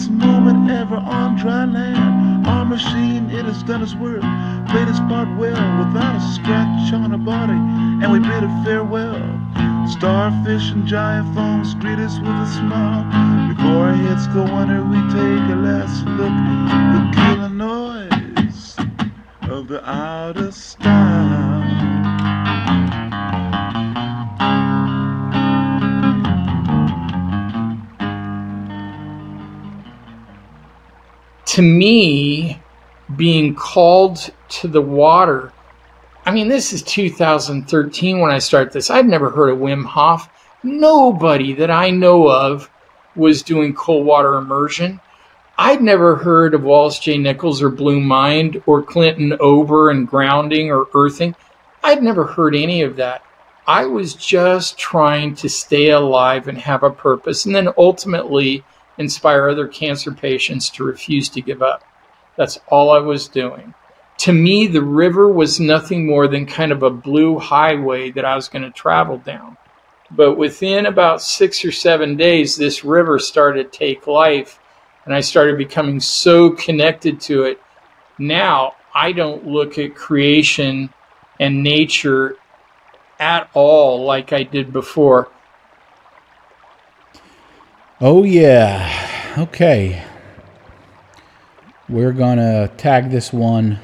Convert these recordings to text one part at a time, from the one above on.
Last moment ever on dry land. Our machine, it has done its work, played its part well, without a scratch on our body, and we bid it farewell. Starfish and giant foams greet us with a smile. Before our heads go under, we take a last look. The killing noise of the outer style. To me, being called to the water, I mean, this is 2013 when I start this. I've never heard of Wim Hof. Nobody that I know of was doing cold water immersion. I'd never heard of Wallace J. Nichols or Blue Mind or Clinton Ober and grounding or earthing. I'd never heard any of that. I was just trying to stay alive and have a purpose and then ultimately inspire other cancer patients to refuse to give up. That's all I was doing. To me, the river was nothing more than kind of a blue highway that I was going to travel down. But within about six or seven days, this river started to take life, and I started becoming so connected to it. Now, I don't look at creation and nature at all like I did before. Oh, yeah. Okay. We're going to tag this one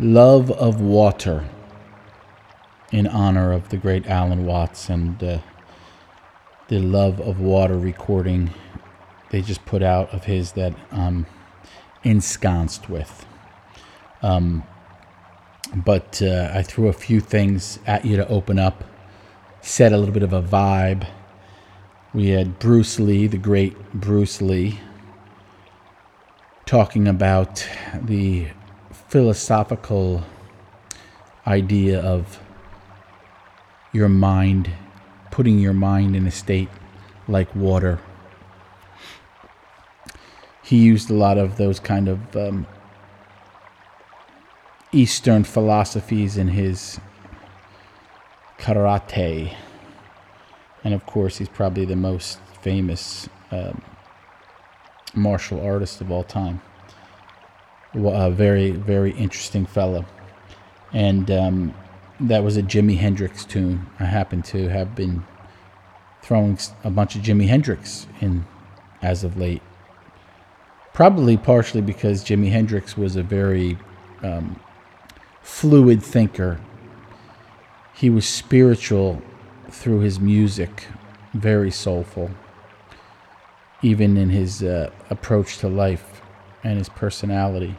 Love of Water in honor of the great Alan Watts and uh, the Love of Water recording they just put out of his that I'm ensconced with. Um, but uh, I threw a few things at you to open up, set a little bit of a vibe we had Bruce Lee, the great Bruce Lee, talking about the philosophical idea of your mind, putting your mind in a state like water. He used a lot of those kind of um, Eastern philosophies in his karate and of course, he's probably the most famous um, martial artist of all time. A very, very interesting fellow. And um, that was a Jimi Hendrix tune. I happen to have been throwing a bunch of Jimi Hendrix in as of late. Probably partially because Jimi Hendrix was a very um, fluid thinker. He was spiritual through his music, very soulful, even in his uh, approach to life and his personality.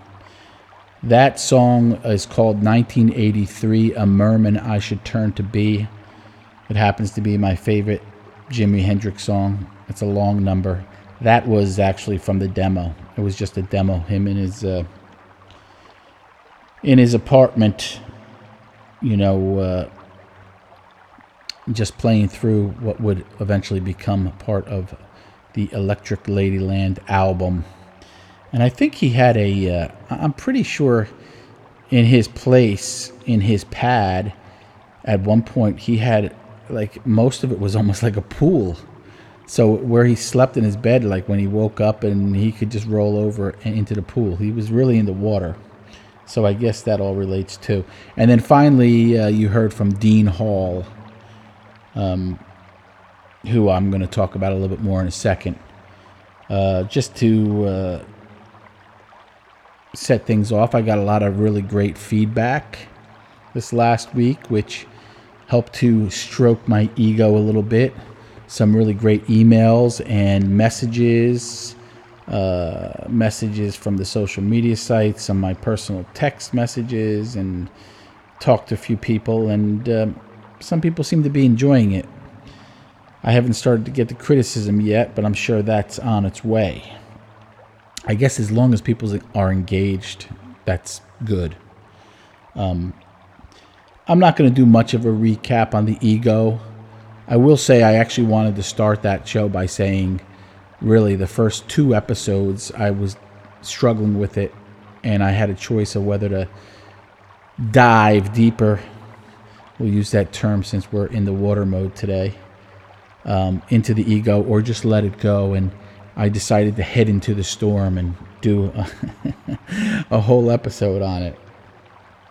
That song is called 1983 A Merman I Should Turn to Be. It happens to be my favorite Jimi Hendrix song. It's a long number. That was actually from the demo. It was just a demo. Him in his uh, in his apartment, you know, uh, just playing through what would eventually become part of the Electric Ladyland album. And I think he had a. Uh, I'm pretty sure in his place, in his pad, at one point he had like most of it was almost like a pool. So where he slept in his bed, like when he woke up and he could just roll over into the pool, he was really in the water. So I guess that all relates too. And then finally, uh, you heard from Dean Hall um, who I'm going to talk about a little bit more in a second. Uh, just to uh, set things off, I got a lot of really great feedback this last week, which helped to stroke my ego a little bit. Some really great emails and messages, uh, messages from the social media sites, some of my personal text messages, and talked to a few people. And um, some people seem to be enjoying it. I haven't started to get the criticism yet, but I'm sure that's on its way. I guess as long as people are engaged, that's good. Um, I'm not going to do much of a recap on the ego. I will say I actually wanted to start that show by saying, really, the first two episodes I was struggling with it, and I had a choice of whether to dive deeper. We'll use that term since we're in the water mode today. Um, into the ego, or just let it go. And I decided to head into the storm and do a, a whole episode on it.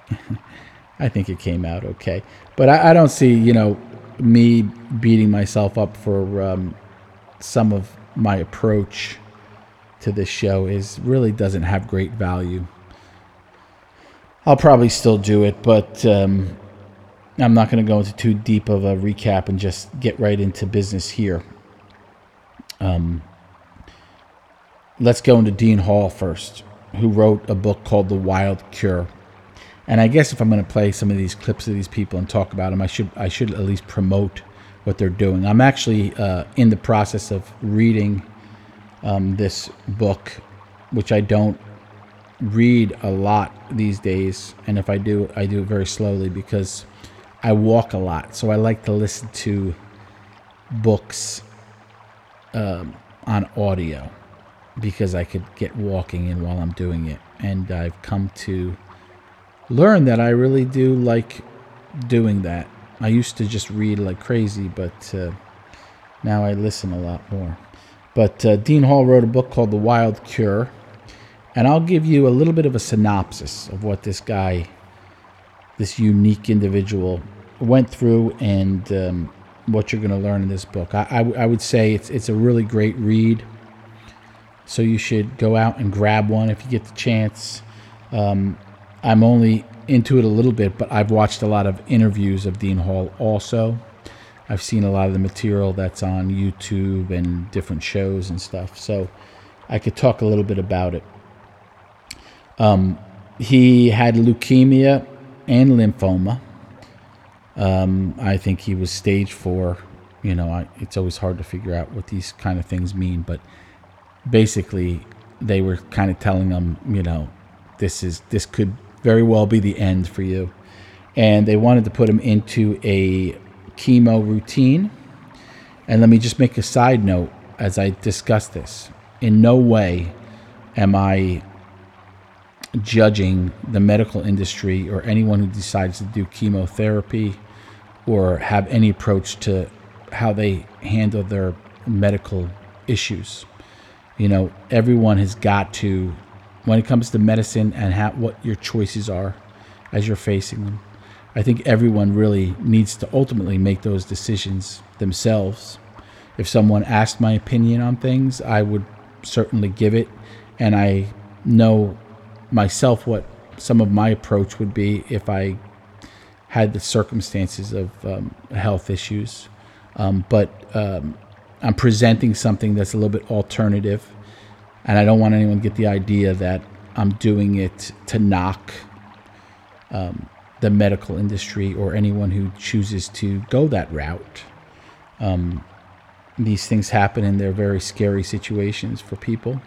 I think it came out okay, but I, I, don't see you know me beating myself up for um, some of my approach to this show is really doesn't have great value. I'll probably still do it, but um, I'm not going to go into too deep of a recap and just get right into business here. Um, let's go into Dean Hall first, who wrote a book called The Wild Cure. And I guess if I'm going to play some of these clips of these people and talk about them, I should I should at least promote what they're doing. I'm actually uh, in the process of reading um, this book, which I don't read a lot these days, and if I do, I do it very slowly because I walk a lot. So I like to listen to books um, on audio because I could get walking in while I'm doing it, and I've come to learn that I really do like doing that. I used to just read like crazy, but uh, now I listen a lot more. But uh, Dean Hall wrote a book called The Wild Cure, and I'll give you a little bit of a synopsis of what this guy, this unique individual, went through and um, what you're going to learn in this book. I, I, I would say it's, it's a really great read. So you should go out and grab one if you get the chance. Um, I'm only into it a little bit, but I've watched a lot of interviews of Dean Hall also. I've seen a lot of the material that's on YouTube and different shows and stuff. So I could talk a little bit about it. Um, he had leukemia and lymphoma. Um, I think he was stage four. You know, I, it's always hard to figure out what these kind of things mean, but basically, they were kind of telling him, you know, this is this could very well be the end for you. And they wanted to put him into a chemo routine. And let me just make a side note as I discuss this. In no way am I judging the medical industry or anyone who decides to do chemotherapy or have any approach to how they handle their medical issues. You know, everyone has got to when it comes to medicine and what your choices are as you're facing them. I think everyone really needs to ultimately make those decisions themselves. If someone asked my opinion on things, I would certainly give it, and I know myself what some of my approach would be if I had the circumstances of um, health issues. Um, but um, I'm presenting something that's a little bit alternative and I don't want anyone to get the idea that I'm doing it to knock um, the medical industry or anyone who chooses to go that route. Um, these things happen and they're very scary situations for people.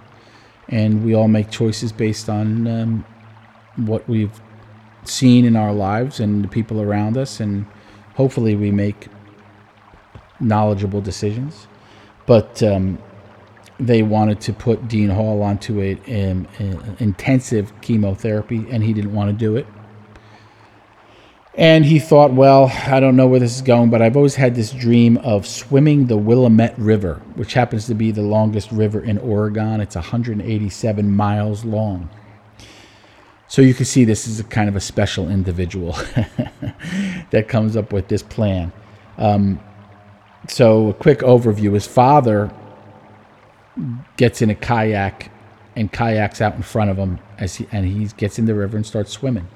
And we all make choices based on um, what we've seen in our lives and the people around us. And hopefully we make knowledgeable decisions. But um, they wanted to put Dean Hall onto a, an, an intensive chemotherapy, and he didn't want to do it. And he thought, well, I don't know where this is going, but I've always had this dream of swimming the Willamette River, which happens to be the longest river in Oregon. It's 187 miles long. So you can see this is a kind of a special individual that comes up with this plan. Um, so, a quick overview his father gets in a kayak and kayaks out in front of him as he and he gets in the river and starts swimming.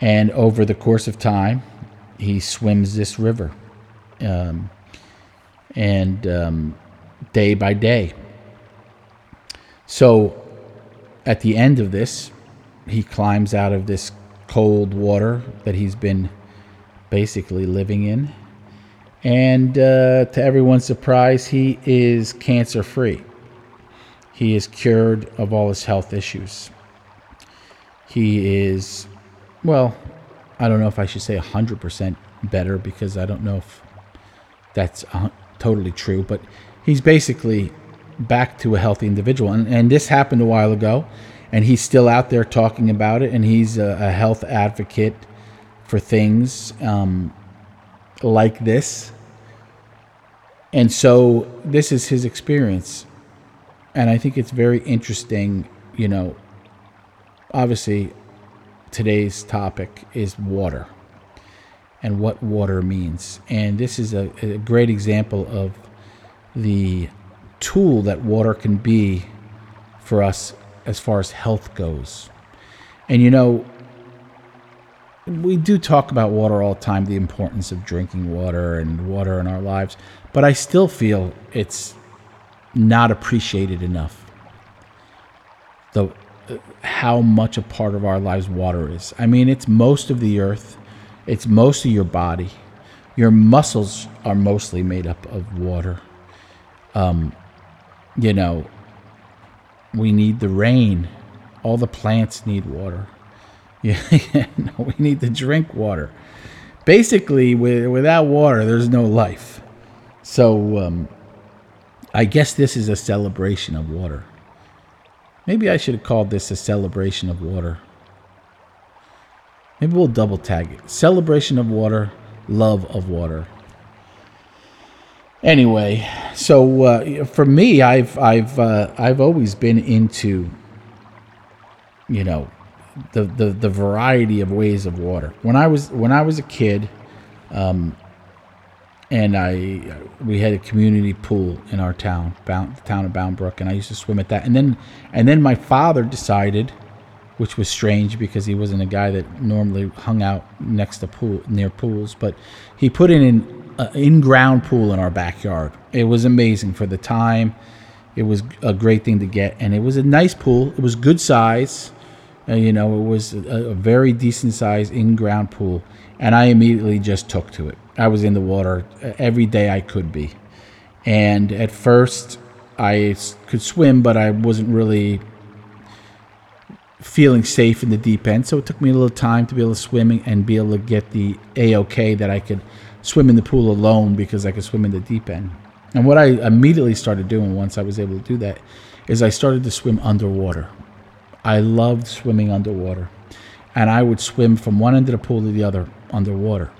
And over the course of time, he swims this river, um, and um, day by day. So, at the end of this, he climbs out of this cold water that he's been basically living in, And uh, to everyone's surprise, he is cancer free. He is cured of all his health issues. He is, well, I don't know if I should say 100% better because I don't know if that's totally true, but he's basically back to a healthy individual. And, and this happened a while ago, and he's still out there talking about it, and he's a, a health advocate for things um, like this. And so this is his experience. And I think it's very interesting, you know, obviously today's topic is water and what water means. And this is a, a great example of the tool that water can be for us as far as health goes. And you know, we do talk about water all the time, the importance of drinking water and water in our lives, but I still feel it's not appreciated enough. The how much a part of our lives water is. I mean, it's most of the earth, it's most of your body. Your muscles are mostly made up of water. Um, you know, we need the rain. All the plants need water. Yeah, we need to drink water. Basically, without water, there's no life. So, um, I guess this is a celebration of water. Maybe I should have called this a celebration of water. Maybe we'll double tag it. Celebration of water, love of water. Anyway, so uh, for me, I've I've uh, I've always been into, you know, the, the the variety of ways of water. When I was when I was a kid, um, and I we had a community pool in our town, Bound, the town of Bound Brook, and I used to swim at that. And then and then my father decided, which was strange because he wasn't a guy that normally hung out next to pool near pools, but he put in an in-ground pool in our backyard. It was amazing for the time. It was a great thing to get, and it was a nice pool. It was good size. Uh, you know, it was a, a very decent size in-ground pool, and I immediately just took to it. I was in the water uh, every day I could be, and at first I could swim, but I wasn't really feeling safe in the deep end. So it took me a little time to be able to swim and be able to get the a-okay that I could swim in the pool alone because I could swim in the deep end. And what I immediately started doing once I was able to do that is I started to swim underwater. I loved swimming underwater. And I would swim from one end of the pool to the other underwater.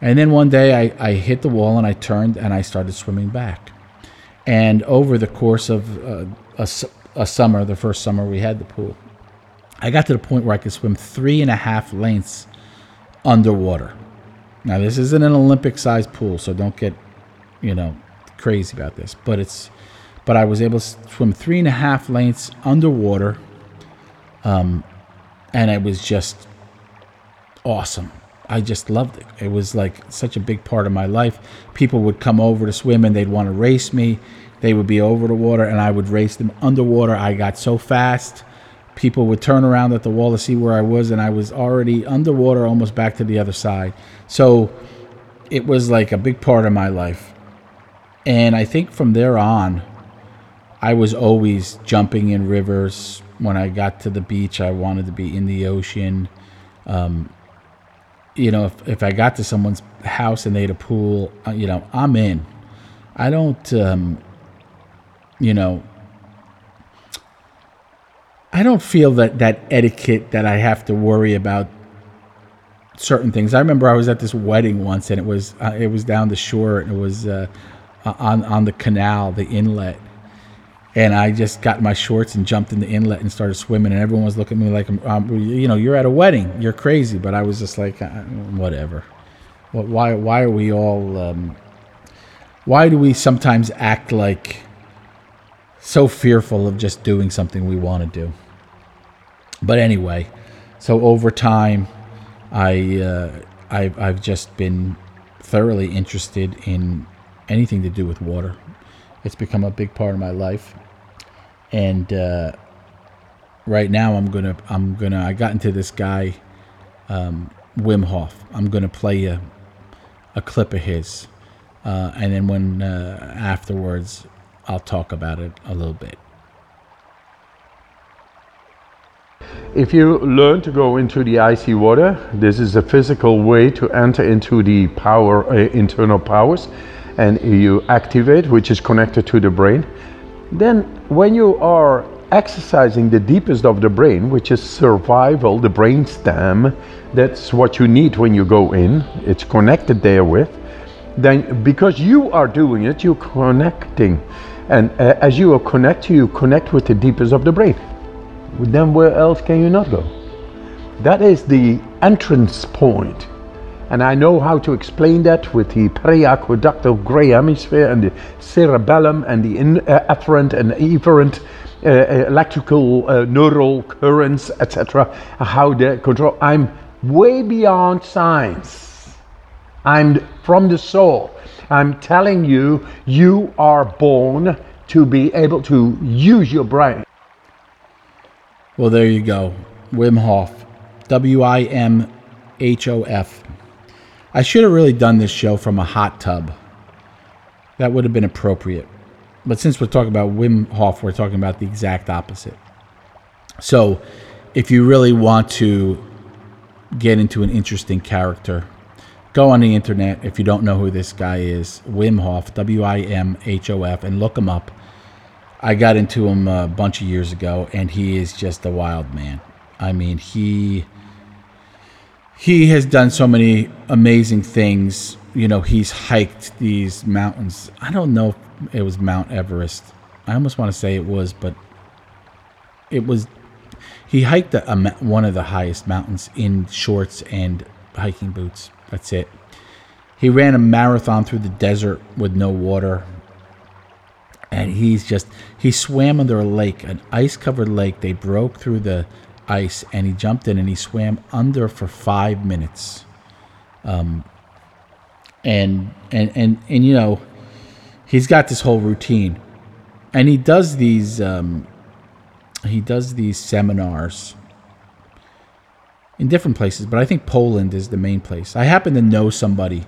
And then one day I, I hit the wall and I turned and I started swimming back. And over the course of uh, a, a summer, the first summer we had the pool, I got to the point where I could swim three and a half lengths underwater. Now, this isn't an Olympic sized pool, so don't get, you know, crazy about this. But it's, but I was able to swim three and a half lengths underwater, um, and it was just awesome. I just loved it. It was like such a big part of my life. People would come over to swim and they'd want to race me. They would be over the water and I would race them underwater. I got so fast people would turn around at the wall to see where I was, and I was already underwater, almost back to the other side. So it was like a big part of my life. And I think from there on, I was always jumping in rivers. When I got to the beach, I wanted to be in the ocean. Um, you know, if, if I got to someone's house and they had a pool, uh, you know, I'm in. I don't, um, you know, I don't feel that that etiquette that I have to worry about certain things. I remember I was at this wedding once, and it was uh, it was down the shore, and it was uh, on on the canal, the inlet, and I just got my shorts and jumped in the inlet and started swimming, and everyone was looking at me like, um, you know, you're at a wedding, you're crazy, but I was just like, uh, whatever. Why why are we all? Um, why do we sometimes act like so fearful of just doing something we want to do? But anyway, so over time, I uh, I've, I've just been thoroughly interested in anything to do with water. It's become a big part of my life, and uh, right now I'm gonna I'm gonna I got into this guy um, Wim Hof. I'm gonna play a a clip of his. uh, and then when uh, afterwards, I'll talk about it a little bit. If you learn to go into the icy water, this is a physical way to enter into the power, uh, internal powers, and you activate, which is connected to the brain. Then, when you are exercising the deepest of the brain, which is survival, the brain stem, that's what you need when you go in, it's connected there with. Then, because you are doing it, you're connecting. And uh, as you are connected, you connect with the deepest of the brain then where else can you not go? That is the entrance point. And I know how to explain that with the periaqueductal gray hemisphere and the cerebellum and the in, uh, afferent and efferent uh, uh, electrical uh, neural currents, etc. How they control. I'm way beyond science. I'm from the soul. I'm telling you, you are born to be able to use your brain. Well, there you go. Wim Hof. W I M H O F. I should have really done this show from a hot tub. That would have been appropriate. But since we're talking about Wim Hof, we're talking about the exact opposite. So, if you really want to get into an interesting character, go on the internet if you don't know who this guy is, Wim Hof, W I M H O F, and look him up. I got into him a bunch of years ago, and he is just a wild man. I mean, he he has done so many amazing things. You know, he's hiked these mountains. I don't know if it was Mount Everest. I almost want to say it was, but it was. He hiked a, a, one of the highest mountains in shorts and hiking boots. That's it. He ran a marathon through the desert with no water and he's just he swam under a lake, an ice-covered lake. They broke through the ice, and he jumped in and he swam under for five minutes. Um, and and and and you know, he's got this whole routine, and he does these um, he does these seminars in different places, but I think Poland is the main place. I happen to know somebody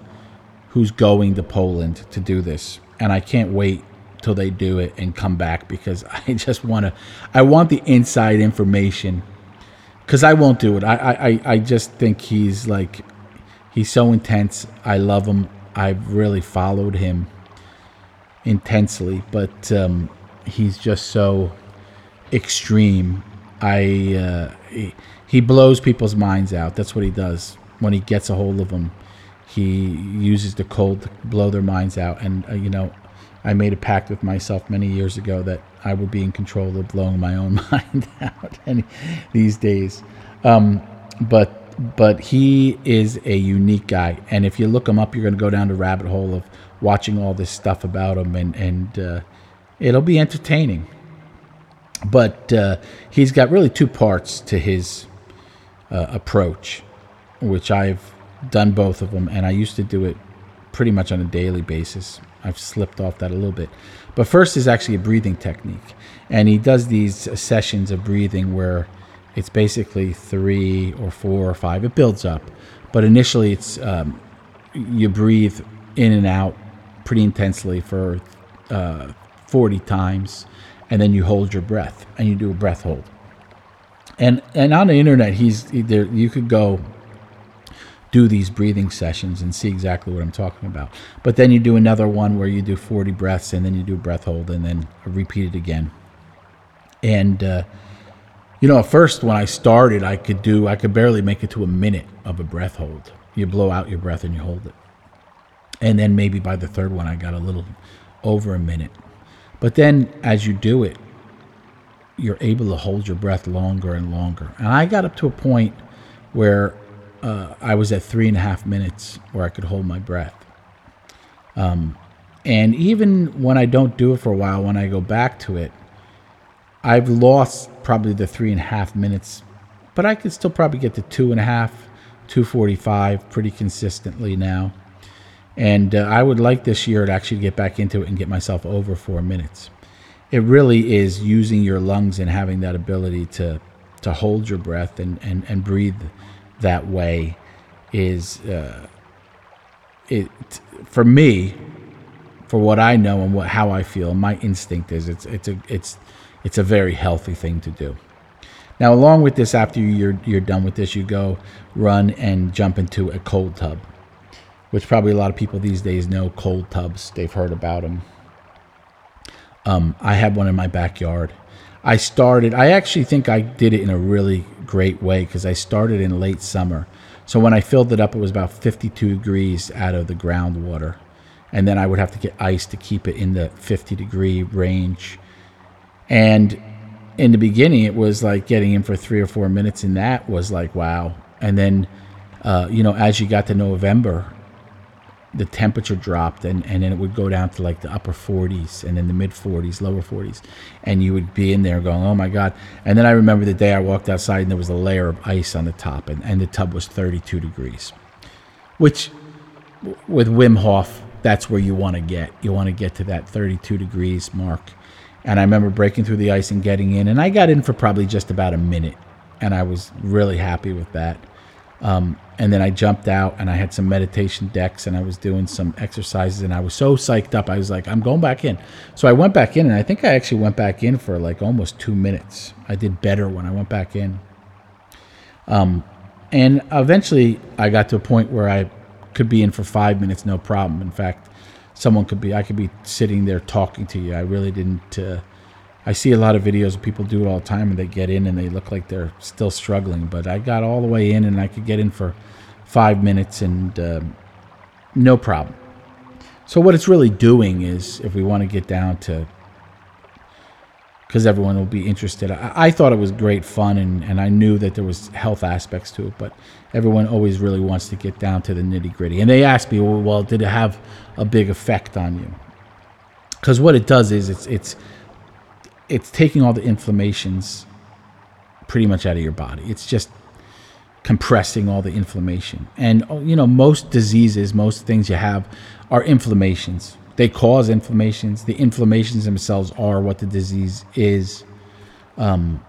who's going to Poland to do this, and I can't wait till they do it and come back because I just want to. I want the inside information because I won't do it. I, I I just think he's like he's so intense. I love him. I've really followed him intensely, but um, he's just so extreme. I uh, he, he blows people's minds out. That's what he does when he gets a hold of them. He uses the cold to blow their minds out, and uh, you know I made a pact with myself many years ago that I would be in control of blowing my own mind out any, these days. Um, but but he is a unique guy, and if you look him up, you're going to go down the rabbit hole of watching all this stuff about him, and and uh, it'll be entertaining. But uh, he's got really two parts to his uh, approach, which I've done both of them, and I used to do it pretty much on a daily basis. I've slipped off that a little bit. But first is actually a breathing technique. And he does these sessions of breathing where it's basically three or four or five. It builds up. But initially, it's um, you breathe in and out pretty intensely for uh, 40 times. And then you hold your breath and you do a breath hold. And, and on the internet, he's there. You could go do these breathing sessions and see exactly what I'm talking about. But then you do another one where you do 40 breaths and then you do a breath hold and then repeat it again. And, uh, you know, at first when I started, I could do, I could barely make it to a minute of a breath hold. You blow out your breath and you hold it. And then maybe by the third one, I got a little over a minute. But then as you do it, you're able to hold your breath longer and longer. And I got up to a point where uh, I was at three and a half minutes where I could hold my breath. Um, and even when I don't do it for a while, when I go back to it, I've lost probably the three and a half minutes, but I could still probably get to two and a half, 245 pretty consistently now. And uh, I would like this year to actually get back into it and get myself over four minutes. It really is using your lungs and having that ability to, to hold your breath and, and, and breathe that way is uh, it for me for what I know and what how I feel, my instinct is it's it's a it's it's a very healthy thing to do. Now, along with this, after you're you're done with this, you go run and jump into a cold tub, which probably a lot of people these days know cold tubs. They've heard about them. Um, I had one in my backyard. I started. I actually think I did it in a really great way because I started in late summer. So when I filled it up, it was about 52 degrees out of the groundwater, and then I would have to get ice to keep it in the 50 degree range. And in the beginning, it was like getting in for three or four minutes, and that was like wow. And then, uh, you know, as you got to November, the temperature dropped and, and then it would go down to like the upper 40s and then the mid 40s lower 40s and you would be in there going oh my god. And then i remember the day i walked outside and there was a layer of ice on the top and, and the tub was 32 degrees which with wim hof that's where you want to get. You want to get to that 32 degrees mark. And i remember breaking through the ice and getting in and i got in for probably just about a minute and i was really happy with that um, and then I jumped out and I had some meditation decks and I was doing some exercises and I was so psyched up. I was like, I'm going back in. So I went back in and I think I actually went back in for like almost two minutes. I did better when I went back in. Um, and eventually I got to a point where I could be in for five minutes, no problem. In fact, someone could be, I could be sitting there talking to you. I really didn't. Uh, I see a lot of videos of people do it all the time and they get in and they look like they're still struggling. But I got all the way in and I could get in for five minutes and uh, no problem. So, what it's really doing is, if we want to get down to, because everyone will be interested, I, I, thought it was great fun and, and I knew that there was health aspects to it, but everyone always really wants to get down to the nitty gritty. And they ask me, well, well, did it have a big effect on you? Because what it does is it's it's it's taking all the inflammations pretty much out of your body. It's just compressing all the inflammation. And oh, you know, most diseases, most things you have are inflammations. They cause inflammations. The inflammations themselves are what the disease is. Um,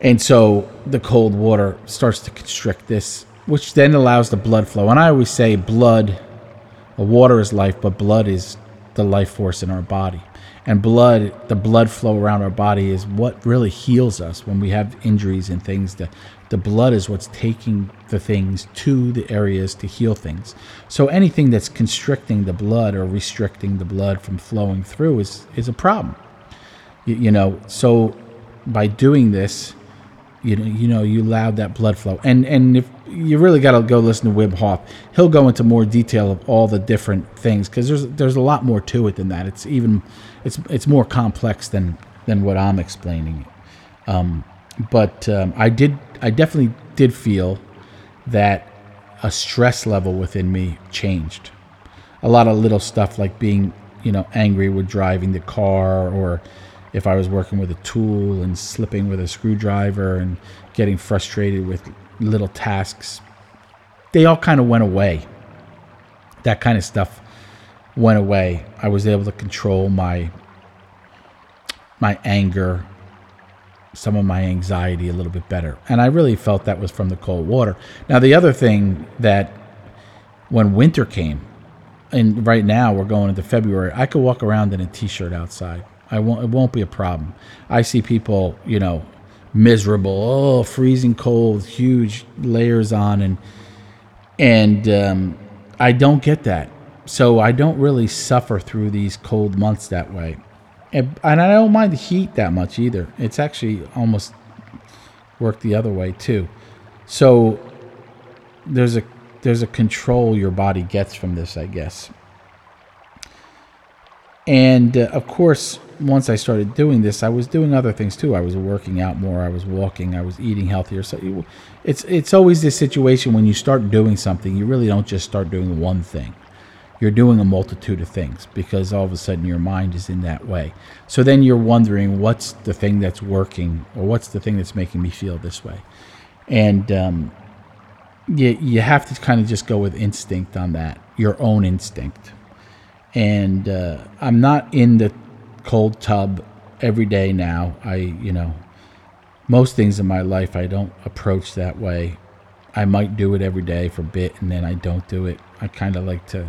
and so the cold water starts to constrict this, which then allows the blood flow. And I always say blood, water is life, but blood is the life force in our body and blood the blood flow around our body is what really heals us when we have injuries and things. The, the blood is what's taking the things to the areas to heal things. So anything that's constricting the blood or restricting the blood from flowing through is is a problem. You, you know so by doing this you know, you know, you allowed that blood flow. And and if you really got to go listen to Wim Hof, he'll go into more detail of all the different things because there's there's a lot more to it than that. It's even it's it's more complex than than what I'm explaining. Um, but um, I did I definitely did feel that a stress level within me changed. A lot of little stuff like being you know angry with driving the car or if I was working with a tool and slipping with a screwdriver and getting frustrated with little tasks, they all kind of went away. That kind of stuff went away. I was able to control my my anger, some of my anxiety a little bit better. And I really felt that was from the cold water. Now the other thing that when winter came, and right now we're going into February, I could walk around in a t-shirt outside. I won't. It won't be a problem. I see people, you know, miserable. Oh, freezing cold, huge layers on, and and um, I don't get that. So I don't really suffer through these cold months that way, and, and I don't mind the heat that much either. It's actually almost worked the other way too. So there's a there's a control your body gets from this, I guess. And uh, of course, once I started doing this, I was doing other things too. I was working out more. I was walking. I was eating healthier. So it's it's always this situation when you start doing something, you really don't just start doing one thing. You're doing a multitude of things because all of a sudden your mind is in that way. So then you're wondering what's the thing that's working or what's the thing that's making me feel this way, and um, you you have to kind of just go with instinct on that, your own instinct and uh, I'm not in the cold tub every day now. I, you know, most things in my life I don't approach that way. I might do it every day for a bit and then I don't do it. I kind of like to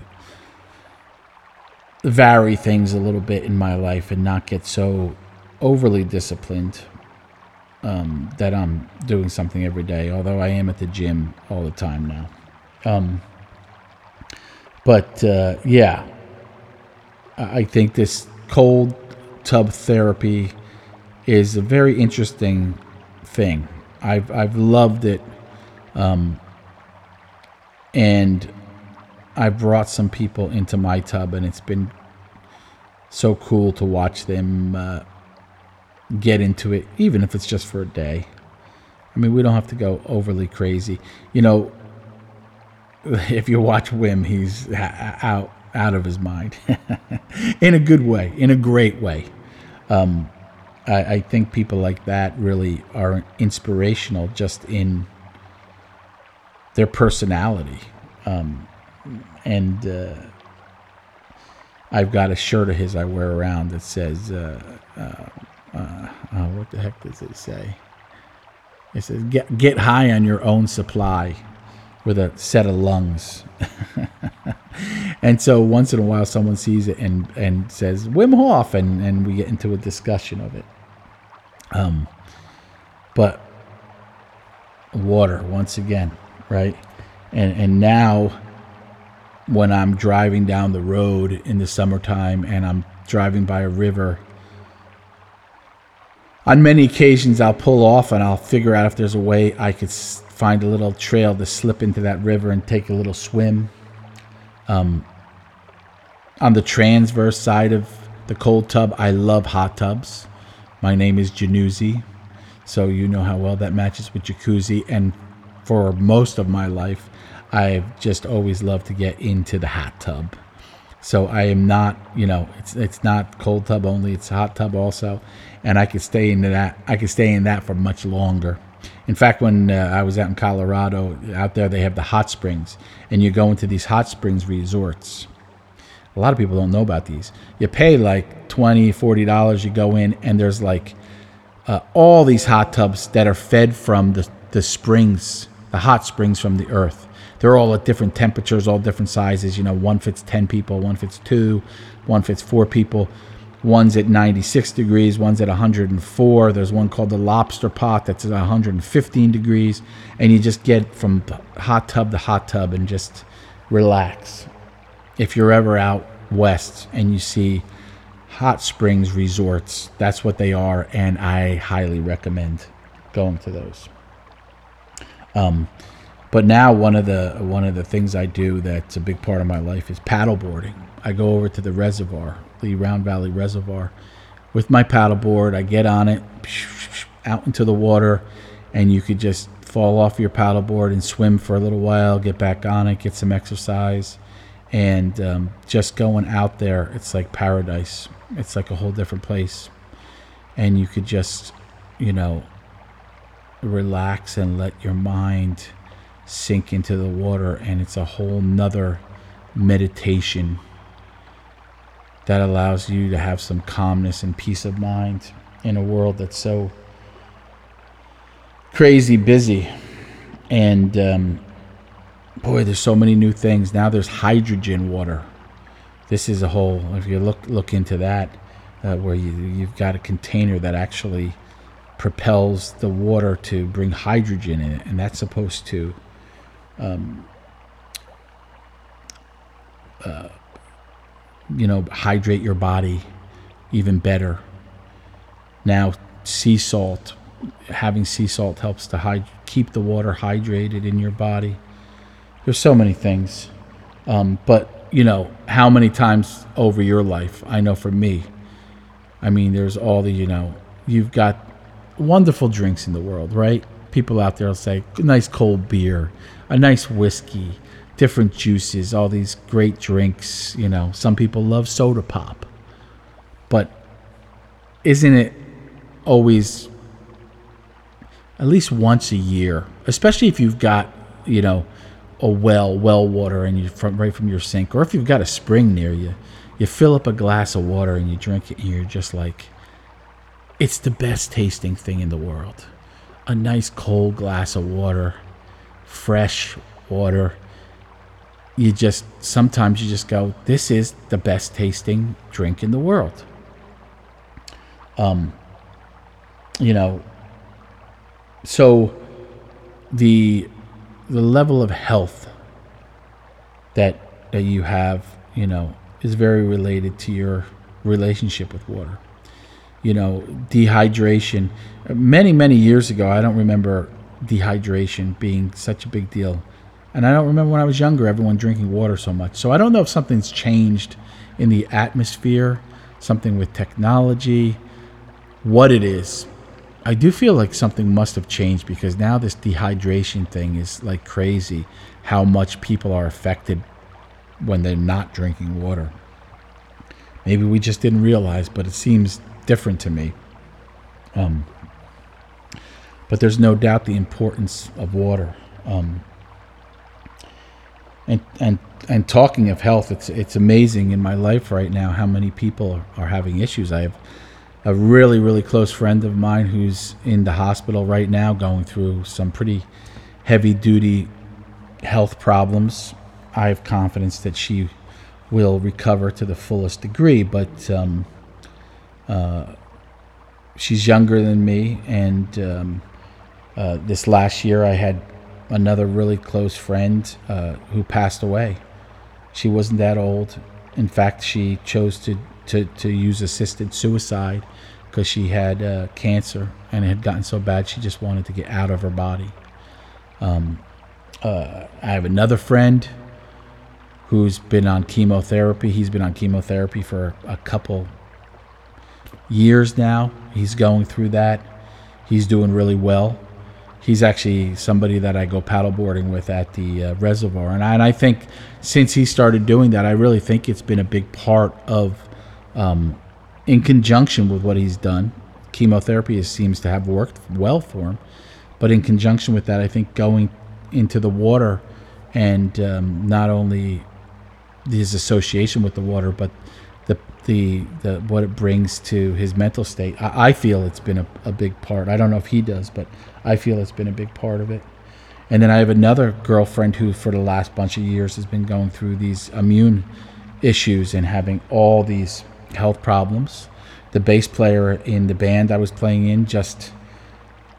vary things a little bit in my life and not get so overly disciplined um, that I'm doing something every day. Although I am at the gym all the time now. Um, but uh, yeah, I I think this cold tub therapy is a very interesting thing. I've I've loved it, um, and I brought some people into my tub, and it's been so cool to watch them uh, get into it, even if it's just for a day. I mean, we don't have to go overly crazy. You know, if you watch Wim, he's out out of his mind in a good way, in a great way. Um, I, I think people like that really are inspirational just in their personality. Um, and uh, I've got a shirt of his I wear around that says, uh, uh, uh, oh, what the heck does it say? It says, get, get high on your own supply with a set of lungs. and so once in a while someone sees it and, and says, Wim Hof, and, and we get into a discussion of it. Um, but water, once again, right? And, and now when I'm driving down the road in the summertime and I'm driving by a river, on many occasions I'll pull off and I'll figure out if there's a way I could find a little trail to slip into that river and take a little swim. Um, on the transverse side of the cold tub, I love hot tubs. My name is Januzzi, so you know how well that matches with jacuzzi. And for most of my life, I've just always loved to get into the hot tub. So I am not, you know, it's it's not cold tub only; it's hot tub also, and I could stay into that. I could stay in that for much longer. In fact, when uh, I was out in Colorado, out there they have the hot springs, and you go into these hot springs resorts. A lot of people don't know about these. You pay like 20 $40, you go in, and there's like uh, all these hot tubs that are fed from the, the springs, the hot springs from the earth. They're all at different temperatures, all different sizes. You know, one fits 10 people, one fits two, one fits four people. One's at 96 degrees, one's at 104. There's one called the lobster pot that's at 115 degrees. And you just get from hot tub to hot tub and just relax if you're ever out west and you see hot springs resorts, that's what they are, and I highly recommend going to those. Um, but now one of the one of the things I do that's a big part of my life is paddleboarding. I go over to the reservoir, the Round Valley Reservoir, with my paddleboard. I get on it, out into the water, and you could just fall off your paddleboard and swim for a little while, get back on it, get some exercise and um, just going out there it's like paradise. It's like a whole different place. And you could just you know relax and let your mind sink into the water and it's a whole nother meditation that allows you to have some calmness and peace of mind in a world that's so crazy busy and um, boy, there's so many new things. Now there's hydrogen water. This is a whole. If you look look into that, uh, where you you've got a container that actually propels the water to bring hydrogen in it, and that's supposed to. Um, uh, you know, hydrate your body even better. Now, sea salt, having sea salt helps to keep the water hydrated in your body. There's so many things. Um, but you know how many times over your life i know for me i mean there's all the you know you've got wonderful drinks in the world right? People out there will say nice cold beer a nice whiskey different juices all these great drinks you know some people love soda pop but isn't it always at least once a year especially if you've got you know a well, well water, and you from right from your sink, or if you've got a spring near you, you fill up a glass of water and you drink it, and you're just like, it's the best tasting thing in the world. A nice cold glass of water, fresh water. You just sometimes you just go, this is the best tasting drink in the world. Um, you know, so the the level of health that that you have, you know, is very related to your relationship with water. You know, dehydration. Many many years ago, I don't remember dehydration being such a big deal. And I don't remember when I was younger, everyone drinking water so much. So I don't know if something's changed in the atmosphere, something with technology, what it is. I do feel like something must have changed because now this dehydration thing is like crazy. How much people are affected when they're not drinking water. Maybe we just didn't realize, but it seems different to me. Um, but there's no doubt the importance of water. Um, and and and talking of health, it's it's amazing in my life right now how many people are having issues. I have a really really close friend of mine who's in the hospital right now, going through some pretty heavy duty health problems. I have confidence that she will recover to the fullest degree, but um, uh, she's younger than me, and um, uh, this last year I had another really close friend uh, who passed away. She wasn't that old. In fact, she chose to, to, to use assisted suicide because she had uh, cancer and it had gotten so bad she just wanted to get out of her body. Um, uh, I have another friend who's been on chemotherapy. He's been on chemotherapy for a couple years now. He's going through that. He's doing really well he's actually somebody that I go paddleboarding with at the uh, reservoir. And I, and I think since he started doing that, I really think it's been a big part of, um, in conjunction with what he's done. Chemotherapy seems to have worked well for him, but in conjunction with that, I think going into the water and um, not only his association with the water, but the the what it brings to his mental state. I, I feel it's been a, a big part. I don't know if he does, but I feel it's been a big part of it. And then I have another girlfriend who, for the last bunch of years, has been going through these immune issues and having all these health problems. The bass player in the band I was playing in just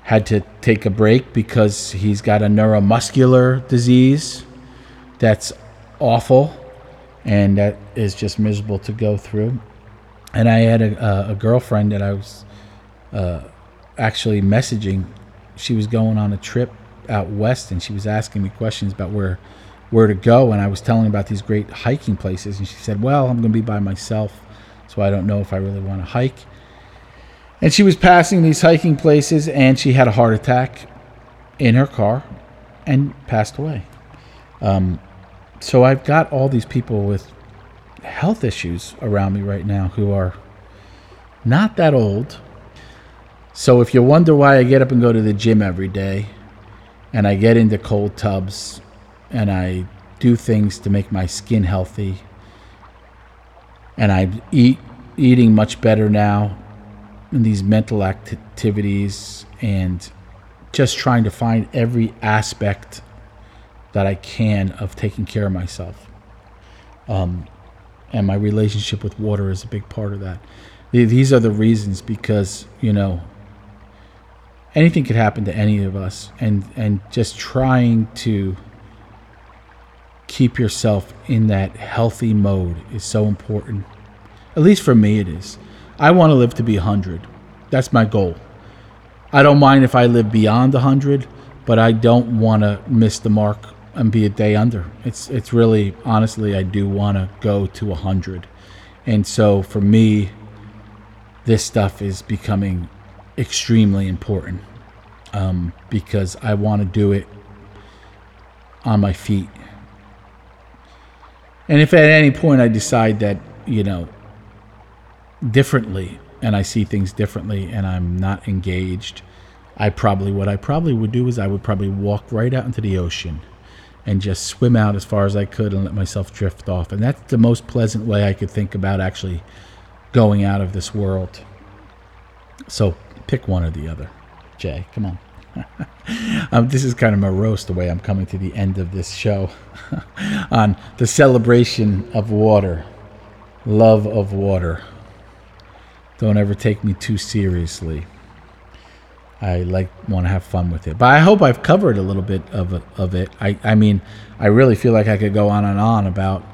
had to take a break because he's got a neuromuscular disease that's awful and that is just miserable to go through. And I had a, a girlfriend that I was uh, actually messaging she was going on a trip out west and she was asking me questions about where where to go and I was telling about these great hiking places and she said, "Well, I'm going to be by myself, so I don't know if I really want to hike." And she was passing these hiking places and she had a heart attack in her car and passed away. Um, so I've got all these people with health issues around me right now who are not that old. So if you wonder why I get up and go to the gym every day and I get into cold tubs and I do things to make my skin healthy and I eat eating much better now in these mental activities and just trying to find every aspect that I can of taking care of myself. Um, and my relationship with water is a big part of that. These are the reasons because, you know, anything could happen to any of us. And and just trying to keep yourself in that healthy mode is so important. At least for me it is. I want to live to be 100 that's my goal. I don't mind if i live beyond 100 but i don't want to miss the mark and be a day under. It's it's really honestly i do want to go to 100 and so for me this stuff is becoming extremely important um, because I want to do it on my feet. And if at any point I decide that, you know, differently and I see things differently and I'm not engaged, I probably, what I probably would do is I would probably walk right out into the ocean and just swim out as far as I could and let myself drift off. And that's the most pleasant way I could think about actually going out of this world. So pick one or the other. Jay, come on. um, this is kind of my roast the way I'm coming to the end of this show on the celebration of water, love of water. Don't ever take me too seriously. I like want to have fun with it, but I hope I've covered a little bit of of it. I I mean, I really feel like I could go on and on about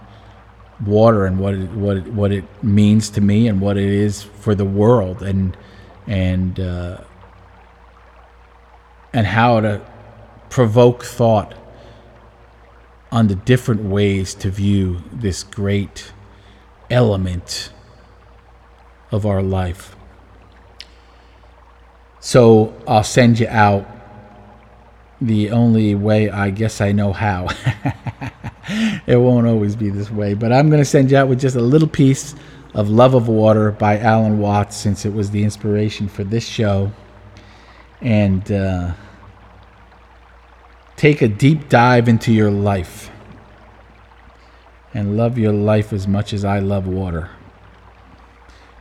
water and what it, what it, what it means to me and what it is for the world and and uh, and how to provoke thought on the different ways to view this great element of our life. So I'll send you out the only way I guess I know how. it won't always be this way, but I'm going to send you out with just a little piece of Love of Water by Alan Watts since it was the inspiration for this show. And uh, take a deep dive into your life and love your life as much as I love water.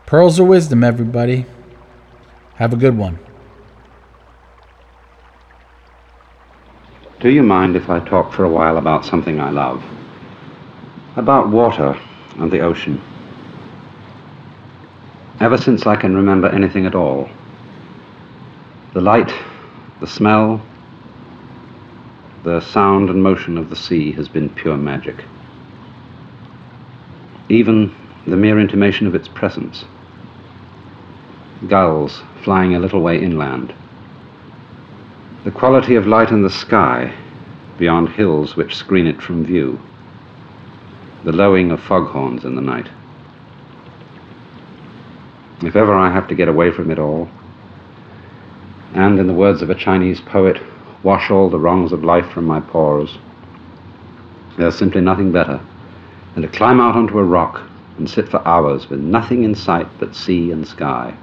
Pearls of wisdom, everybody. Have a good one. Do you mind if I talk for a while about something I love? About water and the ocean. Ever since I can remember anything at all, the light, the smell, the sound and motion of the sea has been pure magic. Even the mere intimation of its presence. Gulls flying a little way inland the quality of light in the sky beyond hills which screen it from view. The lowing of foghorns in the night. If ever I have to get away from it all, and in the words of a Chinese poet, wash all the wrongs of life from my pores, there's simply nothing better than to climb out onto a rock and sit for hours with nothing in sight but sea and sky.